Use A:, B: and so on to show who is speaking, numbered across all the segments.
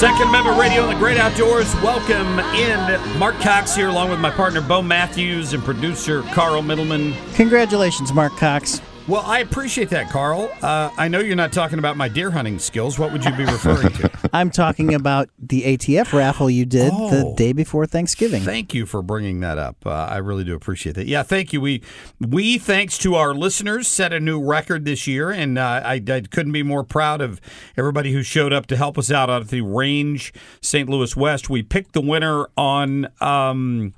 A: Second Amendment Radio and the Great Outdoors. Welcome in. Marc Cox here, along with my partner Bo Matthews and producer Carl Middleman.
B: Congratulations, Marc Cox.
A: Well, I appreciate that, Carl. Uh, I know you're not talking about my deer hunting skills. What would you be referring to?
B: I'm talking about the ATF raffle you did
A: Oh.
B: the day before Thanksgiving.
A: Thank you for bringing that up. Uh, I really do appreciate that. Yeah, thank you. We, we thanks to our listeners, set a new record this year, and uh, I, I couldn't be more proud of everybody who showed up to help us out at the Range St. Louis West. We picked the winner on um,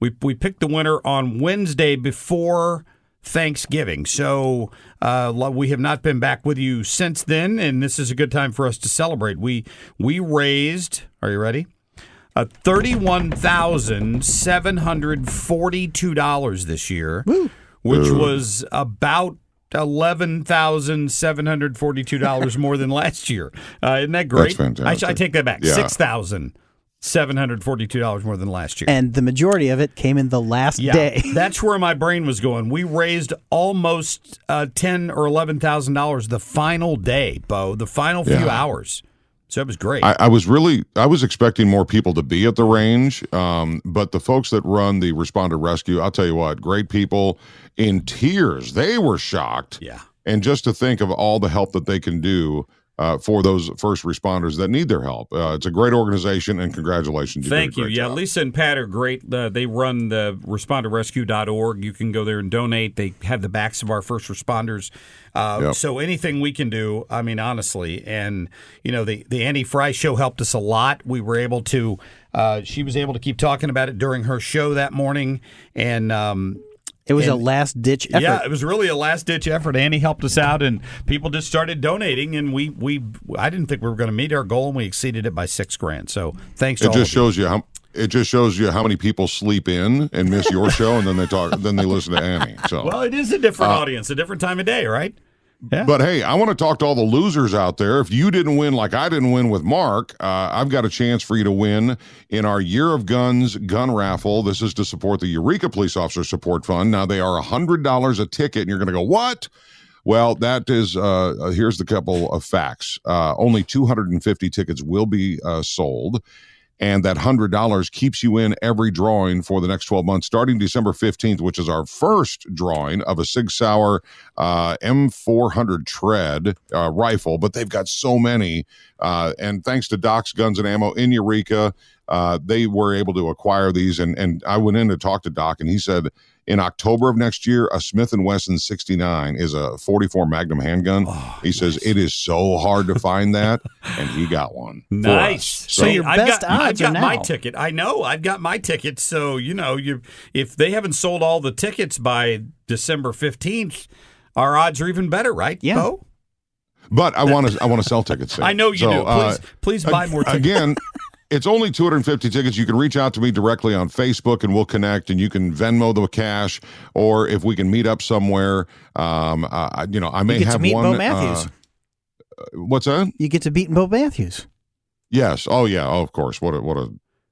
A: we we picked the winner on Wednesday before. Thanksgiving. So uh, we have not been back with you since then, and this is a good time for us to celebrate. We we raised. Are you ready? Uh, thirty-one thousand seven hundred forty-two dollars this year, which was about eleven thousand seven hundred forty-two dollars more than last year. Uh, isn't that great?
C: That's fantastic.
A: I, I take that back.
C: Yeah.
A: Six thousand seven hundred forty-two dollars more than last year.
B: And the majority of it came in the last
A: Yeah,
B: day.
A: that's where my brain was going. We raised almost uh, ten or eleven thousand dollars the final day, Bo. The final few
C: Yeah.
A: hours. So it was great.
C: I, I was really I was expecting more people to be at the range, um, but the folks that run the responder rescue, I'll tell you what, great people in tears. They were shocked,
A: yeah.
C: and just to think of all the help that they can do uh, for those first responders that need their help. Uh, it's a great organization, and congratulations. a
A: Thank you. Yeah,
C: job.
A: Lisa and Pat are great. Uh, they run the responderrescue.org. You can go there and donate. They have the backs of our first responders. Uh,
C: Yep.
A: So anything we can do, I mean, honestly, and you know, the the Annie Fry show helped us a lot. We were able to. Uh, she was able to keep talking about it during her show that morning, and um,
B: It was a last ditch effort.
A: Yeah, it was really a last ditch effort. Annie helped us out, and people just started donating. And we, we, I didn't think we were going to meet our goal, and we exceeded it by six grand. So thanks to
C: It
A: all
C: just
A: of you.
C: shows you how. It just shows you how many people sleep in and miss your show, and then they talk, then they listen to Annie. So,
A: Well, it is a different
C: Uh,
A: audience, a different time of day, right? Yeah.
C: But hey, I want to talk to all the losers out there. If you didn't win like I didn't win with Mark, uh, I've got a chance for you to win in our Year of Guns gun raffle. This is to support the Eureka Police Officer Support Fund. Now they are $100 a ticket, and you're going to go, what? Well, that is, uh, uh, here's the couple of facts. Uh, only 250 tickets will be uh, sold. And that $100 keeps you in every drawing for the next 12 months, starting December 15th, which is our first drawing of a Sig Sauer uh, M400 tread uh, rifle. But they've got so many. Uh, and thanks to Doc's Guns and Ammo in Eureka, uh, they were able to acquire these. And, and I went in to talk to Doc, and he said in October of next year, a Smith & Wesson 69 is a 44 Magnum handgun.
A: Oh,
C: he says it is so hard to find that, and he got one.
A: Nice.
C: us.
B: So your
A: I've
B: best
A: got, I've
B: odds are
A: got my
B: now.
A: ticket. I know. I've got my ticket. So you know, you if they haven't sold all the tickets by December fifteenth, our odds are even better, right?
B: Yeah.
A: Bo?
C: But I want to I want to sell tickets. Sam.
A: I know you
C: So,
A: do.
C: uh,
A: Please, please buy more tickets.
C: Again, it's only 250 tickets. You can reach out to me directly on Facebook and we'll connect and you can Venmo the cash or if we can meet up somewhere. Um, uh, you know, I may
B: you get
C: have
B: to meet
C: one.
B: Bo Matthews.
C: uh, what's that?
B: you get to beat Bo Matthews.
C: Yes. Oh, yeah. Oh, of course. What a what a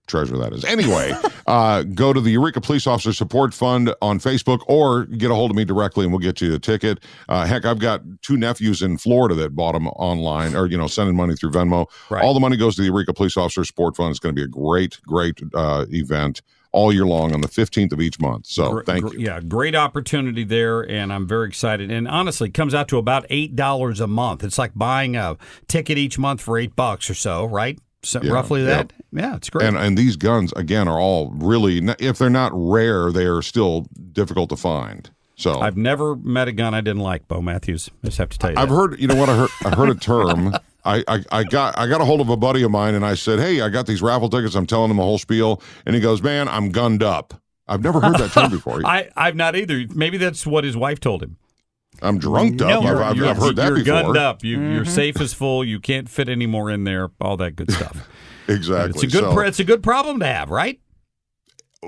C: treasure that is. Anyway, uh, go to the Eureka Police Officer Support Fund on Facebook or get a hold of me directly and we'll get you a ticket. Uh, heck, I've got two nephews in Florida that bought them online or, you know, sending money through Venmo.
A: Right.
C: All the money goes to the Eureka Police Officer Support Fund. It's going to be a great, great uh, event all year long on the 15th of each month. So thank you.
A: Yeah, great opportunity there, and I'm very excited. And honestly, it comes out to about eight dollars a month. It's like buying a ticket each month for eight bucks or so, right? So
C: Yeah,
A: roughly
C: yeah.
A: that. Yeah, it's great.
C: And and these guns again are all really if they're not rare, they are still difficult to find. So
A: I've never met a gun I didn't like, Bo Matthews. I just have to tell you.
C: I've
A: that.
C: heard, you know what? I heard, I heard a term. I, I, I got, I got a hold of a buddy of mine, and I said, "Hey, I got these raffle tickets. I'm telling him the whole spiel." And he goes, "Man, I'm gunned up." I've never heard that term before.
A: I, I've not either. Maybe that's what his wife told him.
C: I'm drunked up.
B: No,
C: I've, I've,
A: You're-
C: I've heard that
A: you're
C: before.
A: gunned up. You, Your safe is full. You can't fit any more in there. All that good stuff.
C: Exactly.
A: It's a good.
C: So-
A: it's a good problem to have, right?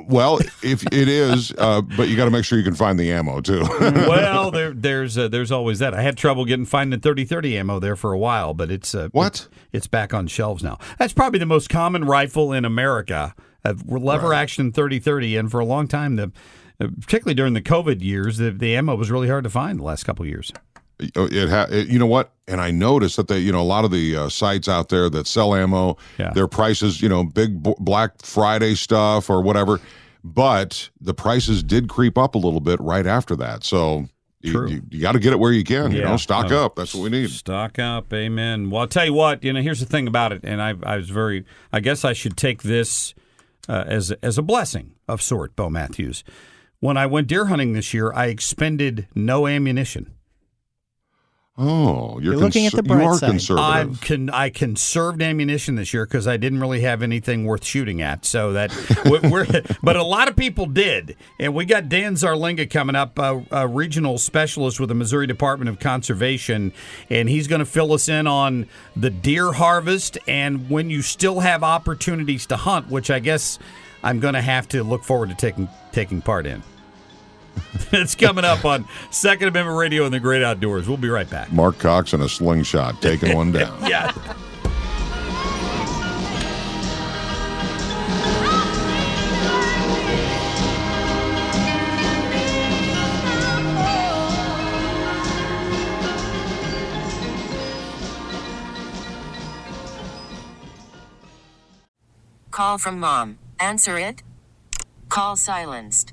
C: well, if it is, uh, but you got to make sure you can find the ammo too.
A: well, there, there's uh, there's always that. I had trouble getting finding 30-30 ammo there for a while, but it's uh,
C: What?
A: It's, it's back on shelves now. That's probably the most common rifle in America, a lever action 30-30, and for a long time, the particularly during the COVID years, the, the ammo was really hard to find the last couple of years.
C: it, ha- it you know what and i noticed that they you know a lot of the uh, sites out there that sell ammo
A: Yeah.
C: their prices you know big b- black friday stuff or whatever but the prices did creep up a little bit right after that so you,
A: True.
C: you, you got to get it where you can you know stock
A: Uh,
C: up that's what we need
A: Stock up, amen. Well, I'll tell you what. You know, here's the thing about it, and I, I was very. I guess I should take this uh, as as a blessing of sort, Bo Matthews. When I went deer hunting this year, I expended no ammunition.
C: oh you're,
B: You're looking at the bright
C: you are
B: side.
C: conservative
A: I con- I conserved ammunition this year because I didn't really have anything worth shooting at. So that we're, we're- but a lot of people did, and we got Dan Zarlenga coming up, uh, a regional specialist with the Missouri Department of Conservation, and he's going to fill us in on the deer harvest and when you still have opportunities to hunt, which I guess I'm going to have to look forward to taking taking part in. it's coming up on Second Amendment Radio and the Great Outdoors. We'll be right back.
C: mark cox in a slingshot taking one down
A: Yeah.
D: Call from mom. Answer it. Call silenced.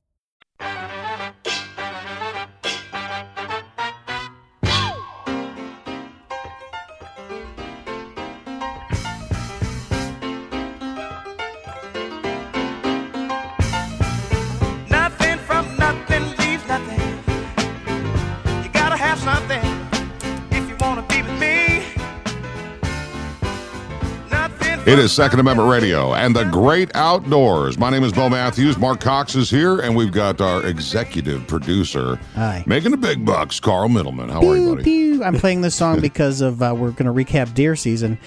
C: It is Second Amendment Radio and the great outdoors. My name is Bo Matthews. Marc Cox is here, and we've got our executive producer
B: Hi.
C: making the big bucks, Carl Middleman. How are you, buddy?
B: pew. I'm playing this song because of uh, we're going to recap deer season,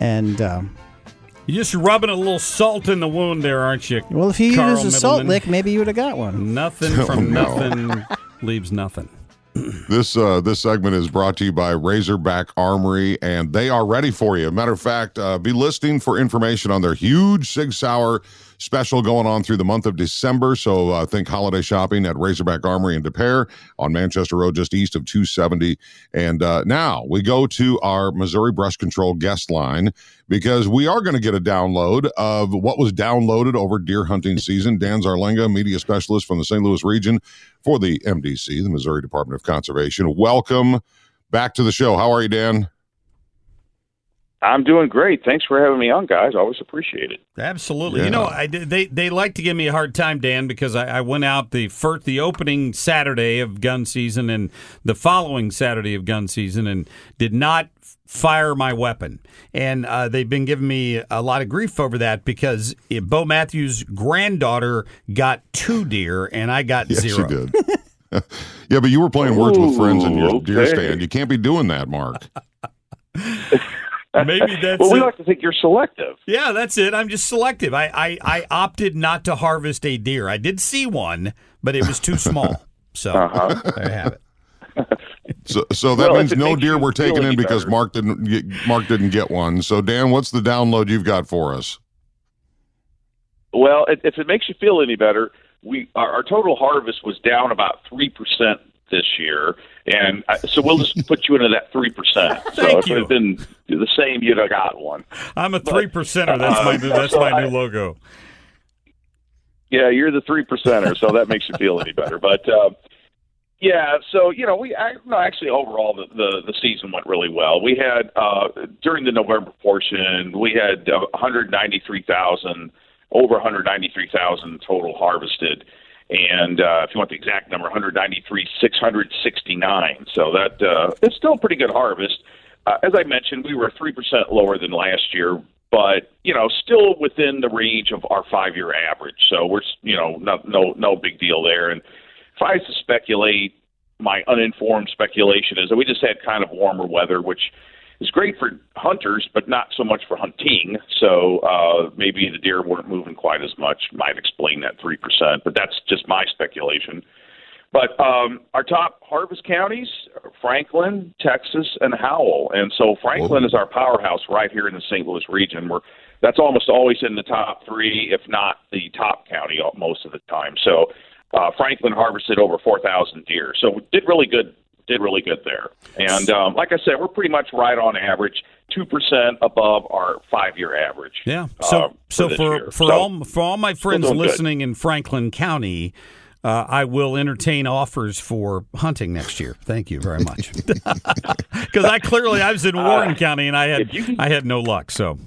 B: and um,
A: You're just rubbing a little salt in the wound there, aren't you?
B: Well, if you
A: Carl
B: use a salt lick, maybe you would have got one.
A: Nothing
C: Oh,
A: from
C: no.
A: nothing leaves nothing.
C: This uh, this segment is brought to you by Razorback Armory, and they are ready for you. Matter of fact, uh, be listening for information on their huge Sig Sauer special going on through the month of December. So uh, think holiday shopping at Razorback Armory and Des Peres on Manchester Road, just east of 270. And uh, now we go to our Missouri Brush Control guest line because we are going to get a download of what was downloaded over deer hunting season. Dan Zarlenga, media specialist from the St. Louis region for the MDC, the Missouri Department of Conservation. Welcome back to the show. How are you, Dan?
E: I'm doing great. Thanks for having me on, guys. Always appreciate it.
A: Absolutely.
C: Yeah.
A: You know, I, they they like to give me a hard time, Dan, because I, I went out the first the opening Saturday of gun season and the following Saturday of gun season and did not fire my weapon. And uh, they've been giving me a lot of grief over that because eh, Bo Matthews' granddaughter got two deer and I got
C: Yes,
A: zero.
C: you did. yeah, but you were playing words with friends in your
E: Ooh,
C: deer stand. You can't be doing that, Marc.
A: Maybe that's
E: well, we
A: it.
E: like to think you're selective.
A: Yeah, that's it. I'm just selective. I, I, I opted not to harvest a deer. I did see one, but it was too small. So
E: Uh-huh.
A: there you have it.
C: So, so that
E: Well,
C: means no deer were taken in because
E: better.
C: Marc didn't get, Marc didn't get one. So, Dan, what's the download you've got for us?
E: Well, if if it makes you feel any better, we our, our total harvest was down about three percent this year, and I, so we'll just put you into that three percent. So
A: Thank
E: if
A: you.
E: it had been the same, you'd have got one.
A: I'm a three percenter. That's my new, that's
E: so
A: my
E: I-
A: new logo.
E: Yeah, you're the three percenter, so that makes you feel any better. But uh, yeah, so you know, we I, no, actually overall the, the the season went really well. We had uh, during the November portion, we had uh, 193,000 over 193,000 total harvested. And uh, if you want the exact number, 193, 669. So that uh, it's still a pretty good harvest. Uh, as I mentioned, we were three percent lower than last year, but you know, still within the range of our five-year average. So we're you know, no no no big deal there. And if I was to speculate, my uninformed speculation is that we just had kind of warmer weather, which is great for hunters, but not so much for hunting. So uh, maybe the deer weren't moving quite as much. Might explain that three percent, but that's just my speculation. But um, our top harvest counties: Franklin, Texas, and Howell. And so Franklin is our powerhouse right here in the St. Louis region. Where that's almost always in the top three, if not the top county, most of the time. So uh, Franklin harvested over 4,000 deer. So we did really good. Did really good there. And um, like I said, we're pretty much right on average, two percent above our five-year average.
A: Yeah. So
E: uh,
A: so
E: this
A: for for
E: So-
A: all for all my friends
E: doing good.
A: listening in Franklin County. Uh, I will entertain offers for hunting next year. Thank you very much. Because I clearly I was in Warren County and I had I had no luck. So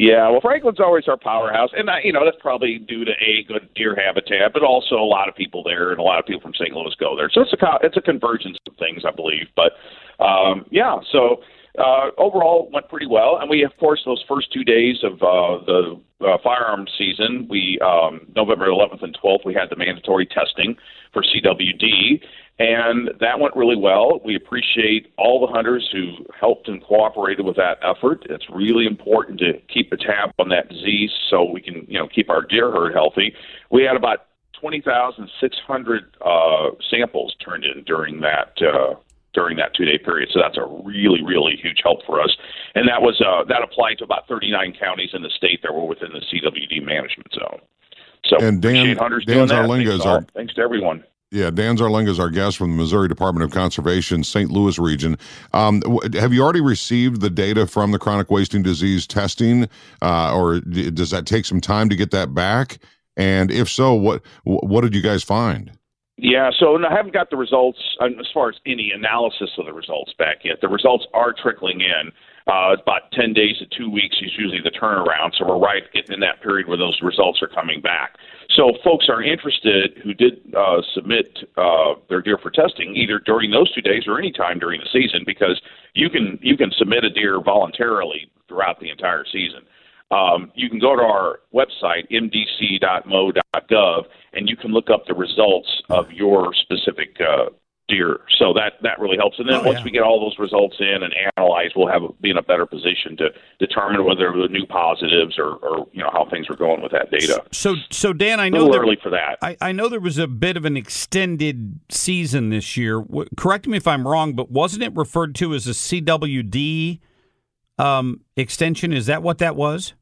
E: Yeah, well, Franklin's always our powerhouse, and I, you know that's probably due to a good deer habitat, but also a lot of people there, and a lot of people from St. Louis go there. So it's a it's a convergence of things, I believe. But um, yeah, so uh, overall went pretty well, and we of course those first two days of uh, the uh, firearms season, we um, November 11th and 12th, we had the mandatory testing for CWD, and that went really well. We appreciate all the hunters who helped and cooperated with that effort. It's really important to keep a tab on that disease so we can, you know, keep our deer herd healthy. We had about 20,600 uh, samples turned in during that uh, during that two day period. So that's a really, really huge help for us. And that was uh, that applied to about 39 counties in the state that were within the CWD management zone. So
C: And Dan- Dan
E: doing that.
C: Zarlenga
E: Thanks
C: is our-
E: thanks to everyone.
C: Yeah, Dan Zarlenga is our guest from the Missouri Department of Conservation, St. Louis region. Um, w- have you already received the data from the chronic wasting disease testing, uh, or d- does that take some time to get that back? And if so, what what did you guys find?
E: Yeah, so I haven't got the results um, as far as any analysis of the results back yet. The results are trickling in. Uh, about 10 days to two weeks is usually the turnaround. So we're right in that period where those results are coming back. So folks are interested who did uh, submit uh, their deer for testing either during those two days or any time during the season because you can you can submit a deer voluntarily throughout the entire season. Um, you can go to our website, mdc.mo.gov, and you can look up the results of your specific uh, deer. So that that really helps. And then
A: Oh,
E: once
A: yeah.
E: we get all those results in and analyze, we'll have be in a better position to determine whether the new positives or, or you know how things are going with that data.
A: So, so Dan, I know there-
E: early for that.
A: I, I know there was a bit of an extended season this year. W- correct me if I'm wrong, but wasn't it referred to as a CWD um, extension? Is that what that was?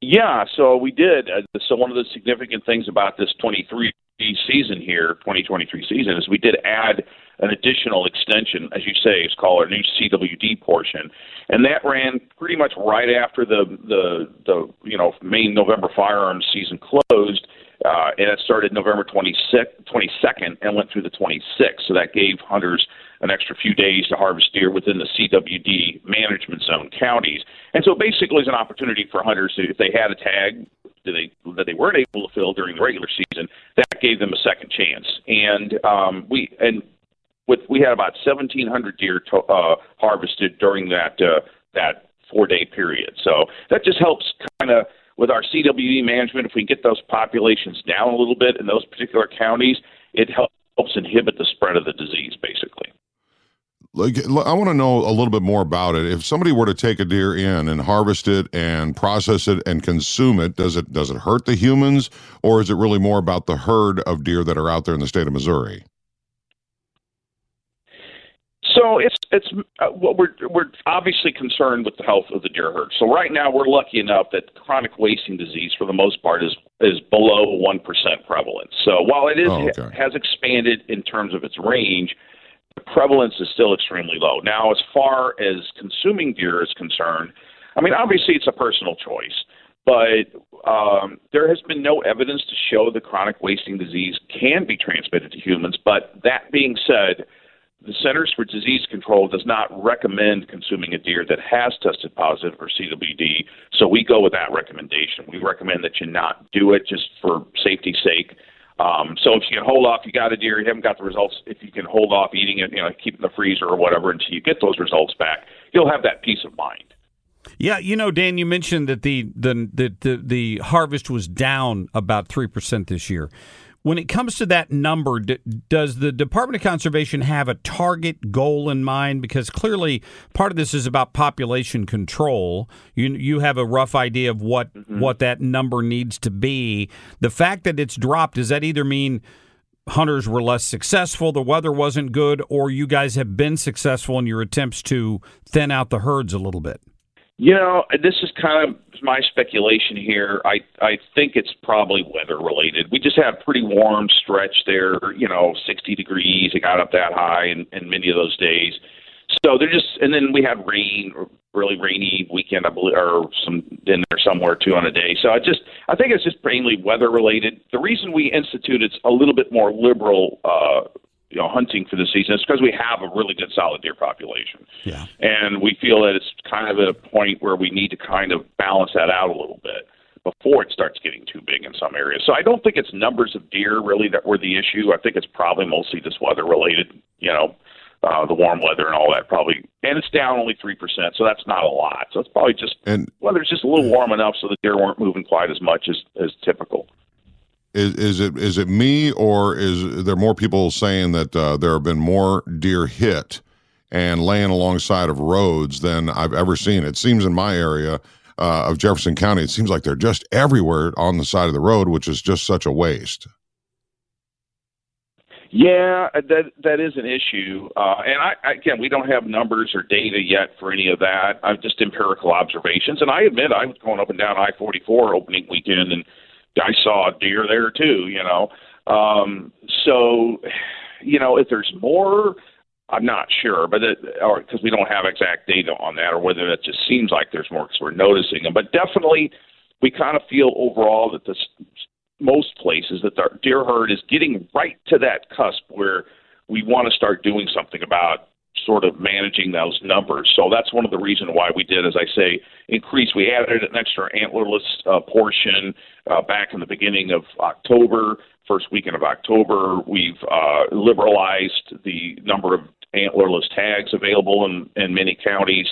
E: Yeah, so we did. Uh, so one of the significant things about this 23 season here, 2023 season, is we did add an additional extension, as you say, it's called our new CWD portion, and that ran pretty much right after the the the you know main November firearms season closed. Uh, and it started November 26th, 22nd and went through the 26th. So that gave hunters an extra few days to harvest deer within the CWD management zone counties. And so basically, it's an opportunity for hunters to, if they had a tag that they that they weren't able to fill during the regular season, that gave them a second chance. And um, we and with we had about 1,700 deer to, uh, harvested during that uh, that four day period. So that just helps kind of with our CWD management. If we get those populations down a little bit in those particular counties, it helps inhibit the spread of the disease, basically.
C: Like, I want to know a little bit more about it. If somebody were to take a deer in and harvest it and process it and consume it, does it does it hurt the humans, or is it really more about the herd of deer that are out there in the state of Missouri?
E: So it's it's uh, what we're we're obviously concerned with the health of the deer herd. So right now we're lucky enough that chronic wasting disease, for the most part, is is below one percent prevalence. So while it is
C: Oh, okay.
E: has expanded in terms of its range, the prevalence is still extremely low. Now, as far as consuming deer is concerned, I mean obviously it's a personal choice, but um, there has been no evidence to show that chronic wasting disease can be transmitted to humans. But that being said the Centers for Disease Control does not recommend consuming a deer that has tested positive for CWD, so we go with that recommendation. We recommend that you not do it just for safety's sake. Um, so if you can hold off, you got a deer, you haven't got the results. If you can hold off eating it, you know, keep it in the freezer or whatever until you get those results back, you'll have that peace of mind.
A: Yeah, you know, Dan, you mentioned that the the the the, the harvest was down about three percent this year. When it comes to that number, d- does the Department of Conservation have a target goal in mind? Because clearly, part of this is about population control. You you have a rough idea of what mm-hmm. what that number needs to be. The fact that it's dropped does that either mean hunters were less successful, the weather wasn't good, or you guys have been successful in your attempts to thin out the herds a little bit?
E: You know, this is kind of my speculation here. I I think it's probably weather related. We just had a pretty warm stretch there. You know, 60 degrees. It got up that high in, in many of those days. So they're just, and then we had rain, really rainy weekend, I believe, or some in there somewhere too on a day. So I just, I think it's just mainly weather related. The reason we instituted a little bit more liberal, uh, you know, hunting for the season is because we have a really good solid deer population.
A: Yeah.
E: And we feel that it's kind of at a point where we need to kind of balance that out a little bit before it starts getting too big in some areas. So I don't think it's numbers of deer really that were the issue. I think it's probably mostly just weather related, you know, uh, the warm weather and all that probably. And it's down only 3%, so that's not a lot. So it's probably just,
C: And
E: weather it's just a little warm enough so the deer weren't moving quite as much as, as typical.
C: Is is it is it me or is there more people saying that uh, there have been more deer hit and laying alongside of roads than I've ever seen? It seems in my area uh, of Jefferson County, it seems like they're just everywhere on the side of the road, which is just such a waste.
E: Yeah, uh, that that is an issue, uh, and I, I, again, we don't have numbers or data yet for any of that. I'm just empirical observations, and I admit I was going up and down I-44 opening weekend, and I saw a deer there too. You know, um, so you know if there's more, I'm not sure, but it, or because we don't have exact data on that, or whether it just seems like there's more because we're noticing them. But definitely, we kind of feel overall that this most places that the deer herd is getting right to that cusp where we want to start doing something about sort of managing those numbers. So that's one of the reasons why we did, as I say, increase. We added an extra antlerless uh, portion uh, back in the beginning of October, first weekend of October. We've uh, liberalized the number of antlerless tags available in, in many counties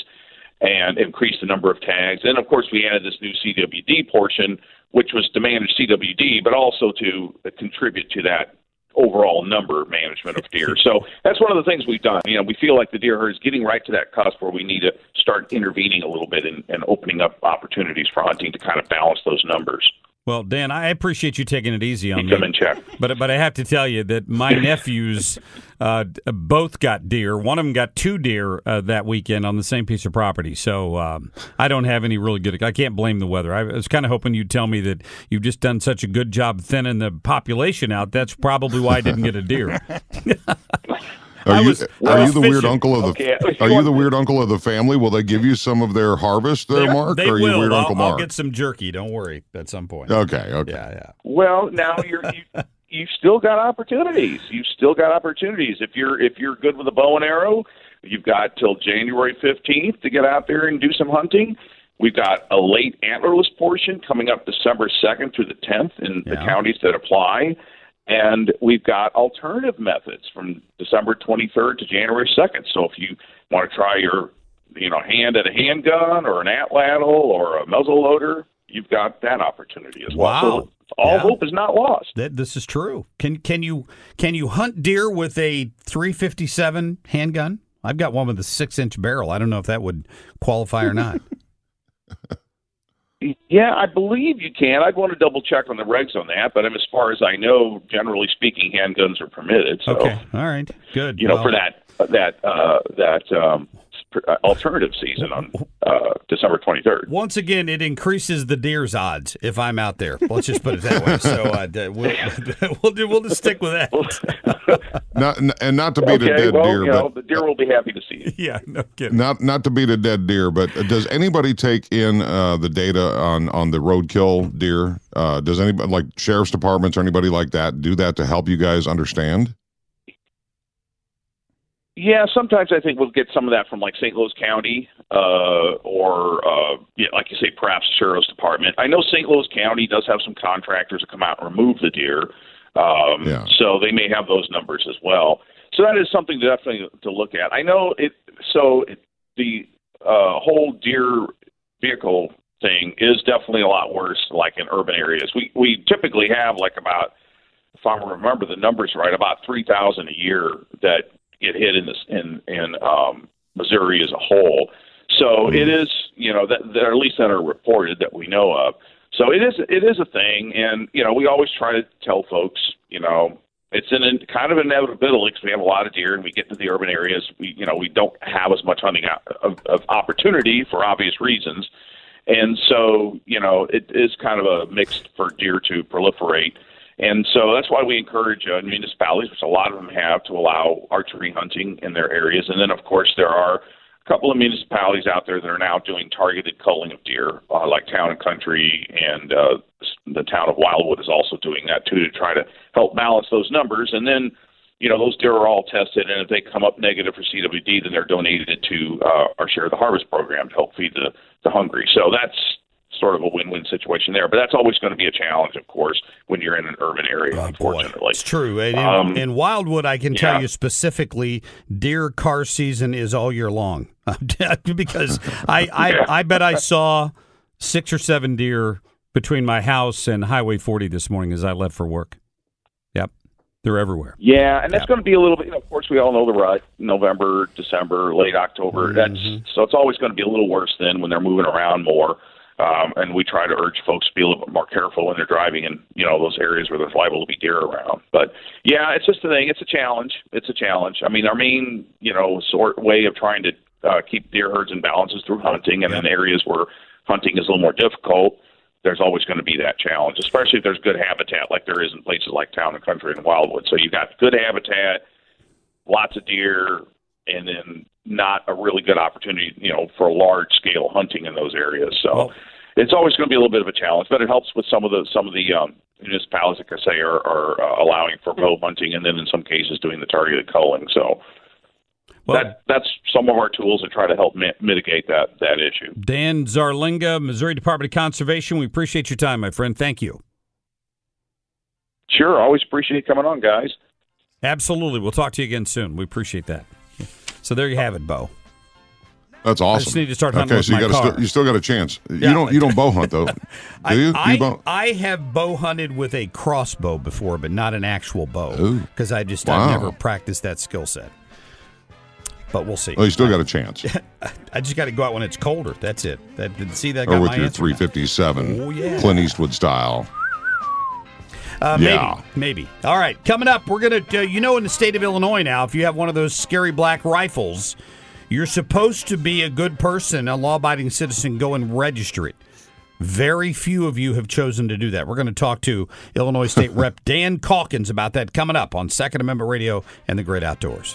E: and increased the number of tags. And of course, we added this new CWD portion, which was to manage CWD, but also to contribute to that overall number management of deer. So that's one of the things we've done. You know, we feel like the deer herd is getting right to that cusp where we need to start intervening a little bit and, and opening up opportunities for hunting to kind of balance those numbers.
A: Well, Dan, I appreciate you taking it easy on
E: Keep
A: me.
E: check.
A: But but I have to tell you that my nephews uh, both got deer. One of them got two deer uh, that weekend on the same piece of property. So um, I don't have any really good. I can't blame the weather. I was kind of hoping you'd tell me that you've just done such a good job thinning the population out. That's probably why I didn't get a deer.
C: Are you,
A: was-
C: are you
A: was
C: the weird uncle of the?
E: Okay.
C: Are you the weird uncle of the family? Will they give you some of their harvest there, Marc?
A: they
C: or are you
A: will.
C: weird
A: I'll,
C: Uncle
A: I'll
C: Marc?
A: get some jerky. Don't worry. At some point.
C: Okay. Okay.
A: Yeah. Yeah.
E: Well, now you're you, you've still got opportunities. You've still got opportunities. If you're if you're good with a bow and arrow, you've got till January fifteenth to get out there and do some hunting. We've got a late antlerless portion coming up December second through the tenth in the counties that apply. And we've got alternative methods from December 23rd to January 2nd. So if you want to try your, you know, hand at a handgun or an atlatl or a muzzle loader, you've got that opportunity as well.
A: Wow.
E: So all
A: Yeah.
E: hope is not lost.
A: That this is true. Can can you can you hunt deer with a 357 handgun? I've got one with a six inch barrel. I don't know if that would qualify or not.
E: Yeah, I believe you can. I'd want to double check on the regs on that, but um, as far as I know, generally speaking, handguns are permitted. So,
A: okay, all right, good.
E: you know,
A: Well,
E: for that that uh, that um, uh, alternative season on uh, December 23rd.
A: Once again, it increases the deer's odds if I'm out there. Let's just put it that way. So uh, we'll we'll, do, we'll just stick with that.
C: Not, and not to beat
E: okay,
C: a dead
E: well,
C: deer,
E: you know,
C: but
E: the deer will be happy to see you.
A: yeah, no kidding.
C: not not to beat a dead deer, but does anybody take in uh, the data on on the roadkill deer? Uh, does anybody like sheriff's departments or anybody like that do that to help you guys understand?
E: Yeah, sometimes I think we'll get some of that from like St. Louis County, uh, or uh, yeah, like you say, perhaps the sheriff's department. I know St. Louis County does have some contractors that come out and remove the deer, um,
C: Yeah.
E: so they may have those numbers as well. So that is something to definitely to look at. I know it. So it, the uh, whole deer vehicle thing is definitely a lot worse, like in urban areas. We we typically have like about if I remember the numbers right, about three thousand a year that get hit in this in in um, Missouri as a whole. So it is, you know, that, that at least that are reported that we know of. So it is it is a thing, and you know, we always try to tell folks, you know, it's an in, kind of inevitability because we have a lot of deer, and we get to the urban areas, we you know, we don't have as much hunting out, of, of opportunity for obvious reasons. And so, you know, it is kind of a mix for deer to proliferate. And so that's why we encourage uh, municipalities, which a lot of them have, to allow archery hunting in their areas. And then, of course, there are a couple of municipalities out there that are now doing targeted culling of deer, uh, like Town and Country, and uh, the town of Wildwood is also doing that too to try to help balance those numbers. And then, you know, those deer are all tested, and if they come up negative for CWD, then they're donated to uh, our Share the Harvest program to help feed the, the hungry. So that's sort of a win-win situation there. But that's always going to be a challenge, of course, when you're in an urban area. unfortunately,
A: It's true. And in,
E: Um,
A: in Wildwood, I can tell
E: yeah.
A: you specifically, deer car season is all year long because I, I I bet I saw six or seven deer between my house and Highway 40 this morning as I left for work. Yep, they're everywhere.
E: Yeah, and that's going to be a little bit. You know, of course, we all know the rut: November, December, late October.
A: Mm-hmm.
E: That's so it's always going to be a little worse then when they're moving around more. Um, and we try to urge folks to be a little bit more careful when they're driving in, you know, those areas where there's liable to be deer around. But yeah, it's just a thing. It's a challenge. It's a challenge. I mean, our main, you know, sort way of trying to uh, keep deer herds in balance is through hunting, and in areas where hunting is a little more difficult, there's always going to be that challenge, especially if there's good habitat like there is in places like Town and Country and Wildwood. So you've got good habitat, lots of deer, and then not a really good opportunity, you know, for large scale hunting in those areas. So it's always going to be a little bit of a challenge, but it helps with some of the some of the um, municipalities, like I say, are, are uh, allowing for bow hunting, and then in some cases doing the targeted culling. So. that, that's some of our tools to try to help mi- mitigate that that issue.
A: Dan Zarlenga, Missouri Department of Conservation. We appreciate your time, my friend. Thank you.
E: Sure, always appreciate you coming on, guys.
A: Absolutely. We'll talk to you again soon. We appreciate that. So there you have it, Bo.
C: That's awesome.
A: I just need to start hunting
C: Okay,
A: with
C: so you
A: my
C: got
A: car.
C: Still, you still got a chance.
A: Yeah.
C: You don't you don't bow hunt though, do
A: I,
C: you?
A: I,
C: you bow?
A: I have bow hunted with a crossbow before, but not an actual bow because I just
C: Wow.
A: I've never practiced that skill set. But we'll see.
C: Well, you still got a chance.
A: I just got to go out when it's colder. That's it. That did see that
C: or with your 357
A: Oh, yeah.
C: Clint Eastwood style.
A: Uh,
C: Yeah.
A: maybe, maybe. All right, coming up, we're gonna. Uh, you know, in the state of Illinois now, if you have one of those scary black rifles, you're supposed to be a good person, a law-abiding citizen. Go and register it. Very few of you have chosen to do that. We're going to talk to Illinois State Rep Dan Caulkins about that coming up on Second Amendment Radio and the Great Outdoors.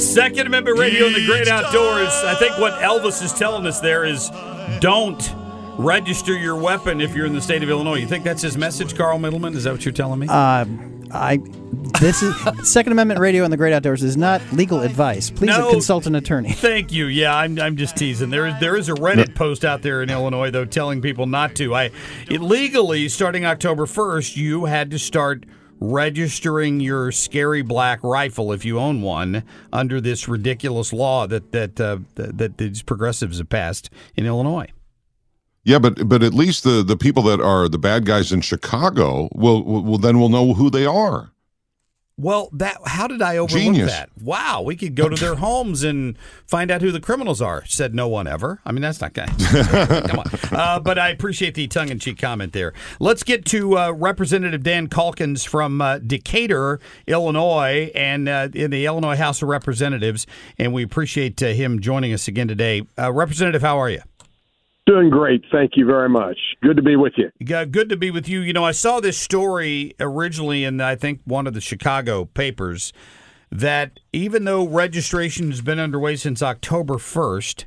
A: Second Amendment Radio in the Great Outdoors. I think what Elvis is telling us there is don't register your weapon if you're in the state of Illinois. You think that's his message, Carl Middleman? Is that what you're telling me?
B: Uh, I this is Second Amendment Radio and the Great Outdoors is not legal advice. Please
A: No.
B: consult an attorney.
A: Thank you. Yeah, I'm, I'm just teasing. There is there is a Reddit post out there in Illinois though telling people not to. I it, legally starting October 1st, you had to start registering your scary black rifle if you own one under this ridiculous law that that uh, that, that these progressives have passed in Illinois.
C: Yeah, but but at least the the people that are the bad guys in Chicago will will, then will know who they are.
A: Well, that how did I overlook
C: Genius.
A: that? Wow, we could go to their homes and find out who the criminals are. Said no one ever. I mean, that's not going. Come on. Uh, but I appreciate the tongue-in-cheek comment there. Let's get to uh, Representative Dan Caulkins from uh, Decatur, Illinois, and uh, in the Illinois House of Representatives, and we appreciate uh, him joining us again today. Uh, Representative, how are you?
F: Doing great. Thank you very much. Good to be with you.
A: Yeah, Good to be with you. You know, I saw this story originally in, I think, one of the Chicago papers that even though registration has been underway since October 1st,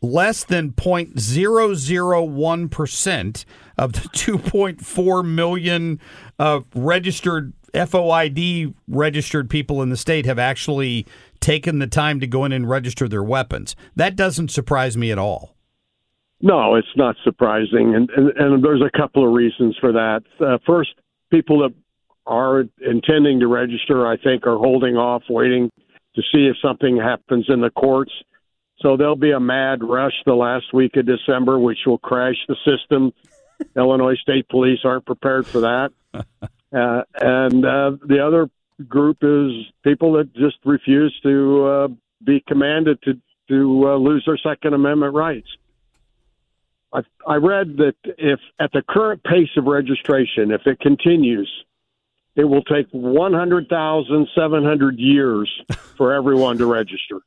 A: less than 0.001% of the 2.4 million uh, registered FOID registered people in the state have actually taken the time to go in and register their weapons. That doesn't surprise me at all.
F: No, it's not surprising, and and, and there's a couple of reasons for that. Uh, first, people that are intending to register, I think, are holding off, waiting to see if something happens in the courts. So there'll be a mad rush the last week of December, which will crash the system. Illinois State Police aren't prepared for that. Uh, and uh, the other group is people that just refuse to uh, be commanded to to uh, lose their Second Amendment rights. I, I read that if at the current pace of registration, if it continues, it will take 100,700 years for everyone to register.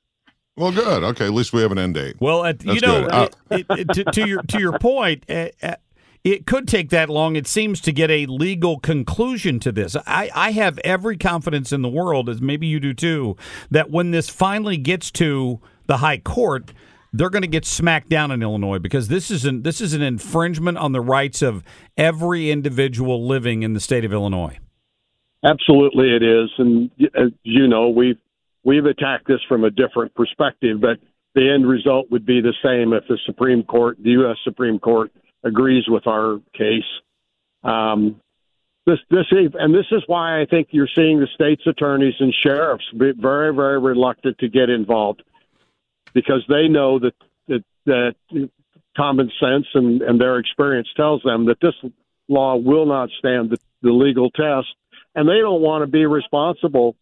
C: Well, good. Okay, at least we have an end date.
A: Well, at, you know.
C: Uh,
A: it, it, to, to your to your point, uh, uh, it could take that long. It seems to get a legal conclusion to this. I, I have every confidence in the world, as maybe you do too, that when this finally gets to the high court, they're going to get smacked down in Illinois because this is an this is an infringement on the rights of every individual living in the state of Illinois.
F: Absolutely, it is, and as you know, we've we've attacked this from a different perspective, but the end result would be the same if the Supreme Court, the U.S. Supreme Court, agrees with our case. Um, this this and this is why I think you're seeing the state's attorneys and sheriffs be very very reluctant to get involved because they know that that, that common sense and, and their experience tells them that this law will not stand the, the legal test, and they don't want to be responsible,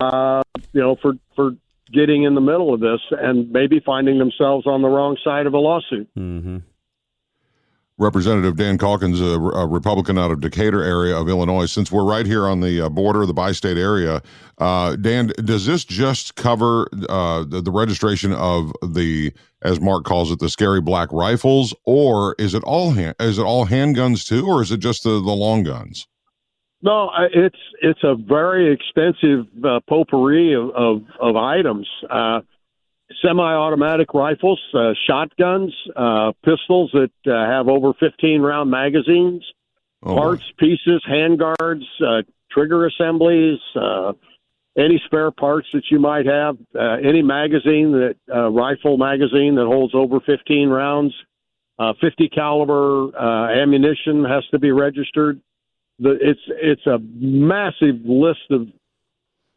F: uh, you know, for for getting in the middle of this and maybe finding themselves on the wrong side of a lawsuit.
A: Mm-hmm.
C: Representative Dan Caulkins, a, a, Republican out of Decatur area of Illinois. Since we're right here on the uh, border the bi-state area, uh, Dan, does this just cover uh, the, the, registration of the, as Marc calls it, the scary black rifles, or is it all hand, is it all handguns too, or is it just the, the long guns?
F: No, it's it's a very extensive uh, potpourri of, of, of items. Semi-automatic rifles, uh, shotguns, uh, pistols that uh, have over 15 round magazines, oh, parts, my. pieces, handguards, uh, trigger assemblies, uh, any spare parts that you might have, uh, any magazine that uh, rifle magazine that holds over 15 rounds, uh, 50 caliber uh, ammunition has to be registered. The, it's it's a massive list of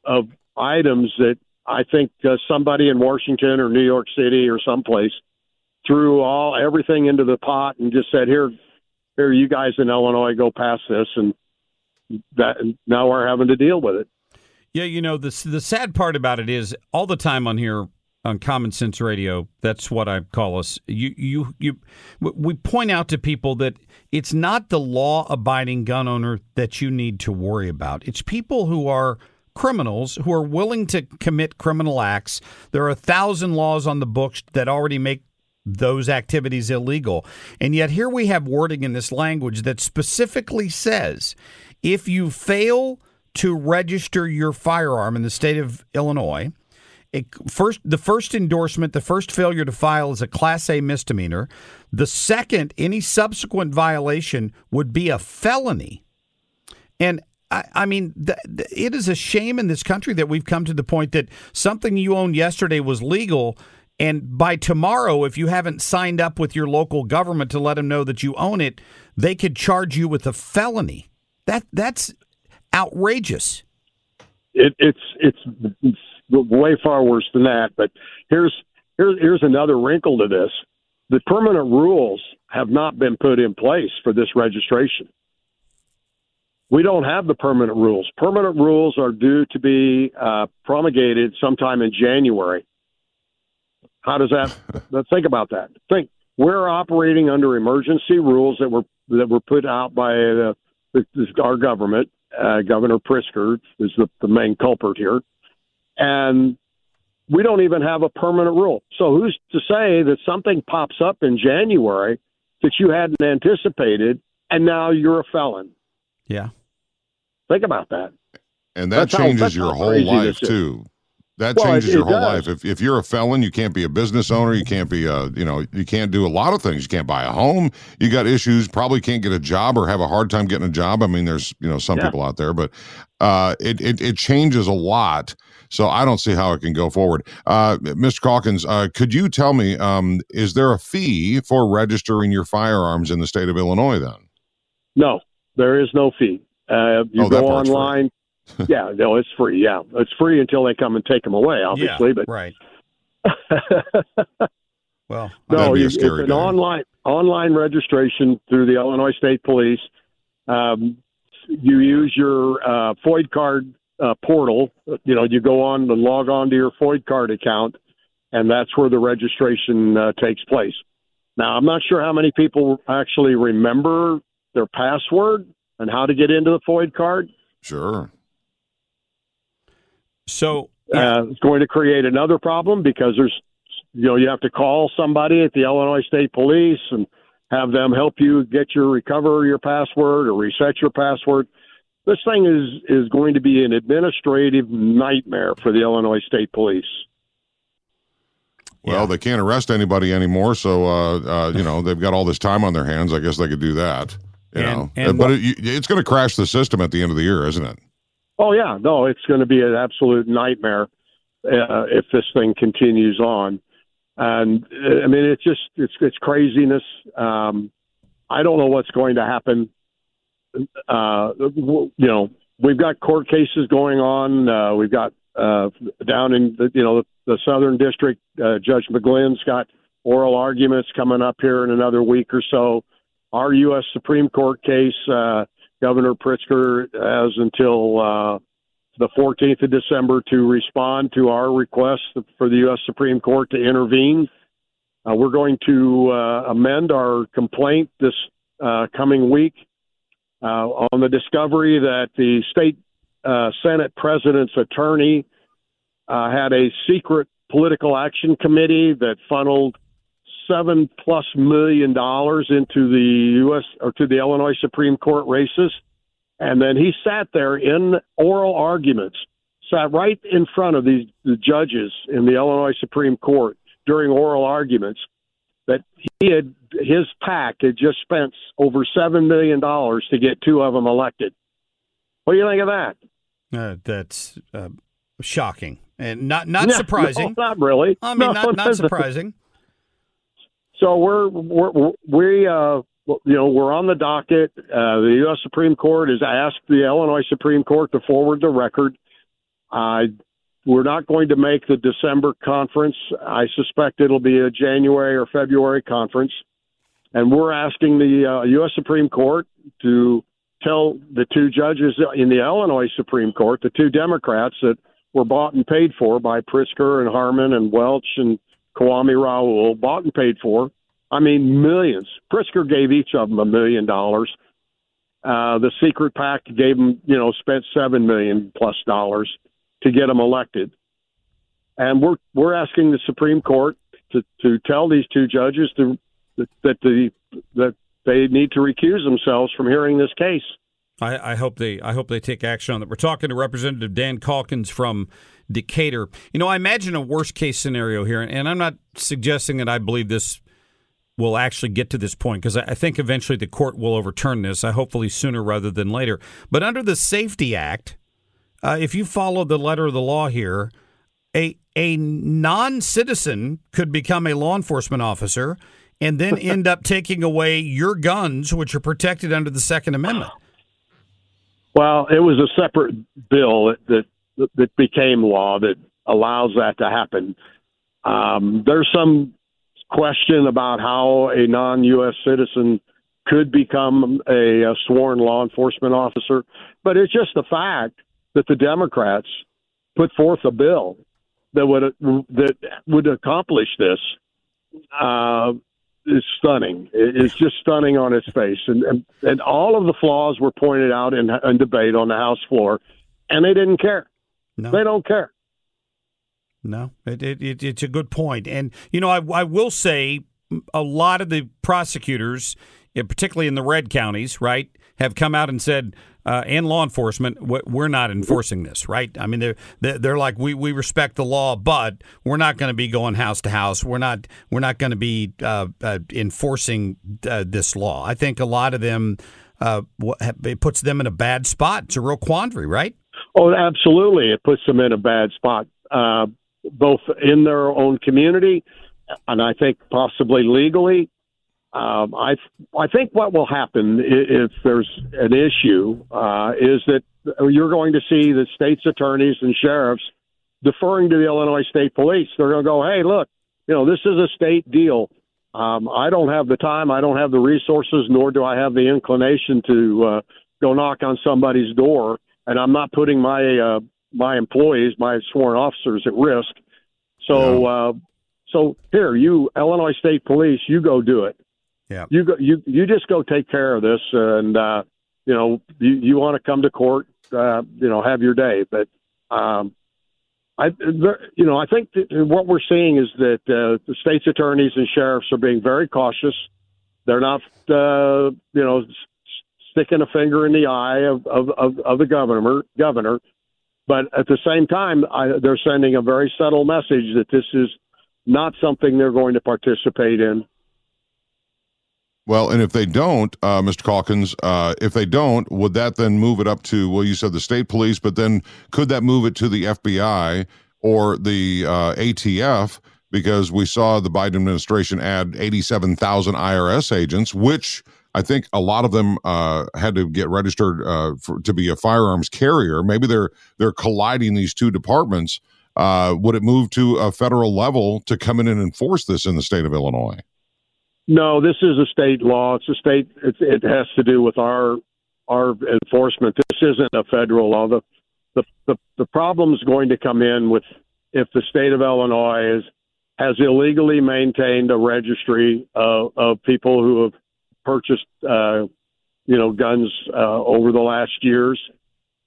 F: of items that I think uh, somebody in Washington or New York City or someplace threw all everything into the pot and just said, "Here, here, you guys in Illinois, go past this," and that and now we're having to deal with it.
A: Yeah, you know the the sad part about it is all the time on here on Common Sense Radio. That's what I call us. You you you. We point out to people that it's not the law abiding gun owner that you need to worry about. It's people who are criminals who are willing to commit criminal acts. There are a thousand laws on the books that already make those activities illegal. And yet here we have wording in this language that specifically says if you fail to register your firearm in the state of Illinois, it, first the first endorsement, the first failure to file is a class A misdemeanor. The second, any subsequent violation would be a felony. And I, I mean, it is a shame in this country that we've come to the point that something you owned yesterday was legal. And by tomorrow, if you haven't signed up with your local government to let them know that you own it, they could charge you with a felony. That that's outrageous.
F: It, it's it's it's way far worse than that. But here's here's here's another wrinkle to this: the permanent rules have not been put in place for this registration. We don't have the permanent rules. Permanent rules are due to be uh, promulgated sometime in January. How does that? let's think about that. Think we're operating under emergency rules that were that were put out by the, the, our government. Uh, Governor Pritzker is the, the main culprit here, and we don't even have a permanent rule. So who's to say that something pops up in January that you hadn't anticipated, and now you're a felon?
A: Yeah.
F: Think about that.
C: And that that's changes how, your whole life too. That well, changes it, your whole life. If if you're a felon, you can't be a business owner. You can't be a you know you can't do a lot of things. You can't buy a home. You got issues. Probably can't get a job or have a hard time getting a job. I mean, there's you know some yeah. people out there, but uh, it, it it changes a lot. So I don't see how it can go forward. Uh, Mr. Caulkins, uh, could you tell me, um, is there a fee for registering your firearms in the state of Illinois? Then,
F: no, there is no fee. Uh, you oh, go online. yeah, no, it's free. Yeah, it's free until they come and take them away, obviously.
A: Yeah,
F: but
A: right. well,
F: no, you, it's an day. online online registration through the Illinois State Police. Um, you use your uh, FOID card uh, portal. You know, you go on and log on to your FOID card account, and that's where the registration uh, takes place. Now, I'm not sure how many people actually remember their password and how to get into the FOID card.
C: Sure.
A: So
F: yeah. uh, it's going to create another problem because there's, you know, you have to call somebody at the Illinois State Police and have them help you get your recover your password or reset your password. This thing is is going to be an administrative nightmare for the Illinois State Police.
C: Well, yeah. they can't arrest anybody anymore, so uh, uh, you know they've got all this time on their hands. I guess they could do that. You and, know, and but it, it's going to crash the system at the end of the year, isn't it?
F: Oh yeah, no, it's going to be an absolute nightmare uh, if this thing continues on. And I mean, it's just it's it's craziness. Um, I don't know what's going to happen. Uh, you know, we've got court cases going on. Uh, we've got uh, down in the, you know the, the Southern District. Uh, Judge McGlynn's got oral arguments coming up here in another week or so our U.S. Supreme Court case, uh, Governor Pritzker has until uh, the 14th of December to respond to our request for the U.S. Supreme Court to intervene. Uh, we're going to uh, amend our complaint this uh, coming week uh, on the discovery that the state Senate president's attorney had a secret political action committee that funneled seven plus million dollars into the U.S. or to the Illinois Supreme Court races, and then he sat there in oral arguments, sat right in front of these the judges in the Illinois Supreme Court during oral arguments that he had his PAC had just spent over seven million dollars to get two of them elected. What do you think of that?
A: Uh, that's uh, shocking and not not
F: No,
A: surprising.
F: no, not really.
A: I mean,
F: No,
A: not not surprising.
F: So we're, we're we uh you know we're on the docket. Uh, the U.S. Supreme Court has asked the Illinois Supreme Court to forward the record. Uh, we're not going to make the December conference. I suspect it'll be a January or February conference, and we're asking the uh, U.S. Supreme Court to tell the two judges in the Illinois Supreme Court, the two Democrats that were bought and paid for by Pritzker and Harmon and Welch and Kwame Raoul, bought and paid for. I mean, millions. Pritzker gave each of them a million dollars. Uh, the secret PAC gave them, you know, spent seven million plus dollars to get them elected. And we're we're asking the Supreme Court to to tell these two judges to that the that they need to recuse themselves from hearing this case.
A: I, I hope they I hope they take action on it. We're talking to Representative Dan Caulkins from Decatur. You know, I imagine a worst case scenario here, and I'm not suggesting that I believe this will actually get to this point because I I think eventually the court will overturn this. I hopefully sooner rather than later. But under the SAFE-T Act, uh, if you follow the letter of the law here, a a non citizen could become a law enforcement officer and then end up taking away your guns, which are protected under the Second Amendment.
F: Well, it was a separate bill that that, that became law that allows that to happen. Um, there's some question about how a non-U.S. citizen could become a, a sworn law enforcement officer, but it's just the fact that the Democrats put forth a bill that would that would accomplish this. Uh, is stunning. It's just stunning on its face, and and, and all of the flaws were pointed out in, in debate on the House floor, and they didn't care.
A: No.
F: They don't care.
A: No, it, it, it, it's a good. And, you know, I, I will say a lot of the prosecutors, eh, particularly in the red counties, right, have come out and said, uh, and law enforcement, "We- we're not enforcing this, right? I mean, they're they're they're like we, we respect the law, but we're not going to be going house to house. We're not we're not going to be uh, uh, enforcing uh, this law. I think a lot of them uh, it puts them in a bad spot. It's a real quandary, right?
F: Oh, absolutely. It puts them in a bad spot, uh, both in their own community and I think possibly legally. Um, I I think what will happen if there's an issue uh, is that you're going to see the state's attorneys and sheriffs deferring to the Illinois State Police. They're going to go, hey, look, you know, this is a state deal. Um, I don't have the time, I don't have the resources, nor do I have the inclination to uh, go knock on somebody's door, and I'm not putting my uh, my employees, my sworn officers, at risk. So, uh, so here, you Illinois State Police, you go do it.
A: Yeah.
F: You go, you you just go take care of this, and uh, you know you you want to come to court, uh, you know, have your day. But um, I, you know, I think what we're seeing is that uh, the state's attorneys and sheriffs are being very cautious. They're not, uh, you know, sticking a finger in the eye of of, of, of the governor governor. But at the same time, I, they're sending a very subtle message that this is not something they're going to participate in.
C: Well, and if they don't, uh, Mr. Caulkins, uh, if they don't, would that then move it up to, well, you said the state police, but then could that move it to the FBI or the uh, ATF? Because we saw the Biden administration add 87,000 IRS agents, which I think a lot of them uh, had to get registered uh, for, to be a firearms carrier. Maybe they're they're colliding these two departments. Uh, would it move to a federal level to come in and enforce this in the state of Illinois?
F: No, this is a state law. It's a state. It, it has to do with our our enforcement. This isn't a federal law. The the the, the problem is going to come in with if the state of Illinois is has illegally maintained a registry of, people who have purchased, uh, you know, guns uh, over the last years.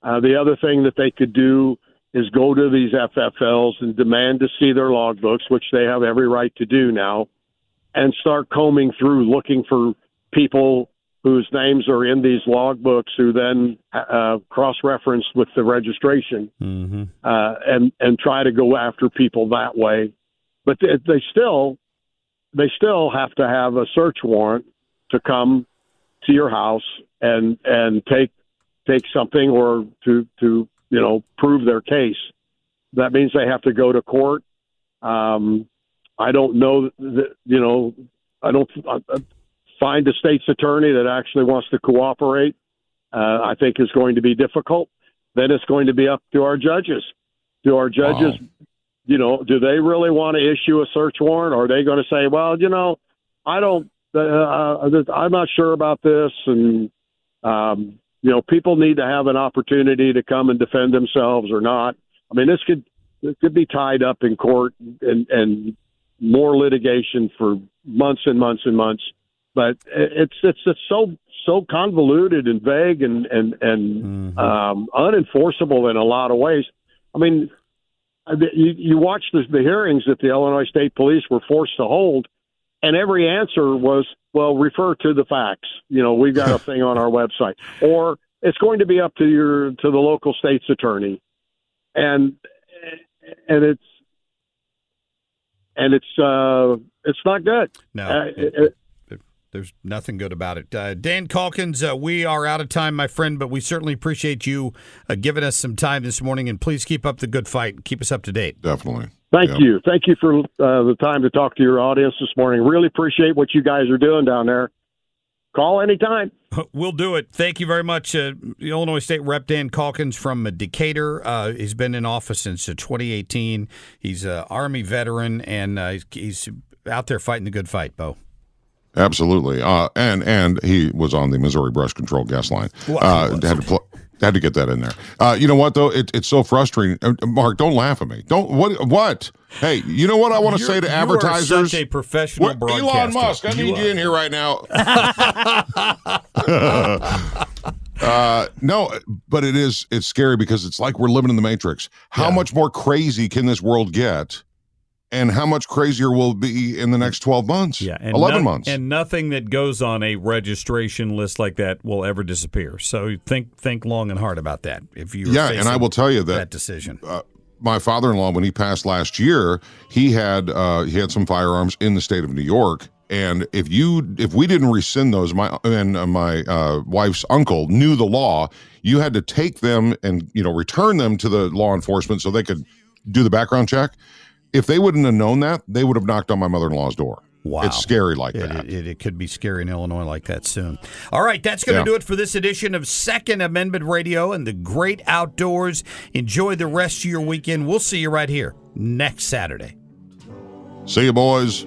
F: Uh, the other thing that they could do is go to these FFLs and demand to see their logbooks, which they have every right to do now, and start combing through looking for people whose names are in these logbooks who then uh, cross-referenced with the registration
A: Mm-hmm.
F: uh, and and try to go after people that way. But they, they still they still have to have a search warrant to come to your house and and take take something or to to you know prove their case. That means they have to go to court. Um, I don't know that you know I don't find a state's attorney that actually wants to cooperate. Uh, I think is going to be difficult. Then it's going to be up to our judges. Do our judges, you know, do they really want to issue a search warrant, or are they going to say, well, you know, I don't, uh, uh, I'm not sure about this, and um, you know, people need to have an opportunity to come and defend themselves or not. I mean, this could this could be tied up in court and and more litigation for months and months and months. But it's it's it's so so convoluted and vague and and and um, unenforceable in a lot of ways. I mean, you, you watch the, the hearings that the Illinois State Police were forced to hold, and every answer was, "Well, refer to the facts." You know, we've got a thing on our website, or it's going to be up to your to the local state's attorney, and and it's and it's uh it's not good.
A: No,
F: Uh,
A: it-
F: it-
A: There's nothing good about it. Uh, Dan Caulkins, uh, we are out of time, my friend, but we certainly appreciate you uh, giving us some time this morning, and please keep up the good fight. Keep us up to date.
C: Definitely.
F: Thank
C: Yep.
F: you. Thank you for uh, the time to talk to your audience this morning. Really appreciate what you guys are doing down there. Call anytime.
A: We'll do it. Thank you very much. Uh, Illinois State Rep Dan Caulkins from uh, Decatur. Uh, he's been in office since uh, 2018. He's an Army veteran, and uh, he's, he's out there fighting the good fight, Bo.
C: Absolutely. Uh, and and he was on the Missouri Brush Control Gas line. Uh, had to pl- had to get that in there. Uh, you know what though? It, it's so frustrating. Uh, Marc, don't laugh at me. Don't what what? Hey, you know what I want to say to
A: you are
C: advertisers?
A: such a professional
C: What-
A: broadcaster.
C: Elon Musk, I
A: You
C: need
A: are.
C: you in here right now. uh, no, but it is it's scary because it's like we're living in the matrix. How much more crazy can this world get? And how much crazier will be in the next 12 months? Yeah,
G: And
C: 11
G: no-
C: months.
G: And nothing that goes on a registration list like that will ever disappear. So think think long and hard about that. If you
C: yeah, and I will tell you that,
A: that decision.
C: Uh, my father-in-law, when he passed last year, he had uh, he had some firearms in the state of New York. And if you if we didn't rescind those, my and uh, my uh, wife's uncle knew the law. You had to take them and you know return them to the law enforcement so they could do the background check. If they wouldn't have known that, they would have knocked on my mother-in-law's door.
A: Wow.
C: It's scary like
A: It,
C: that.
A: it, it could be scary in Illinois like that soon. All right, that's going to
C: Yeah.
A: do it for this edition of Second Amendment Radio and the great outdoors. Enjoy the rest of your weekend. We'll see you right here next Saturday.
C: See you, boys.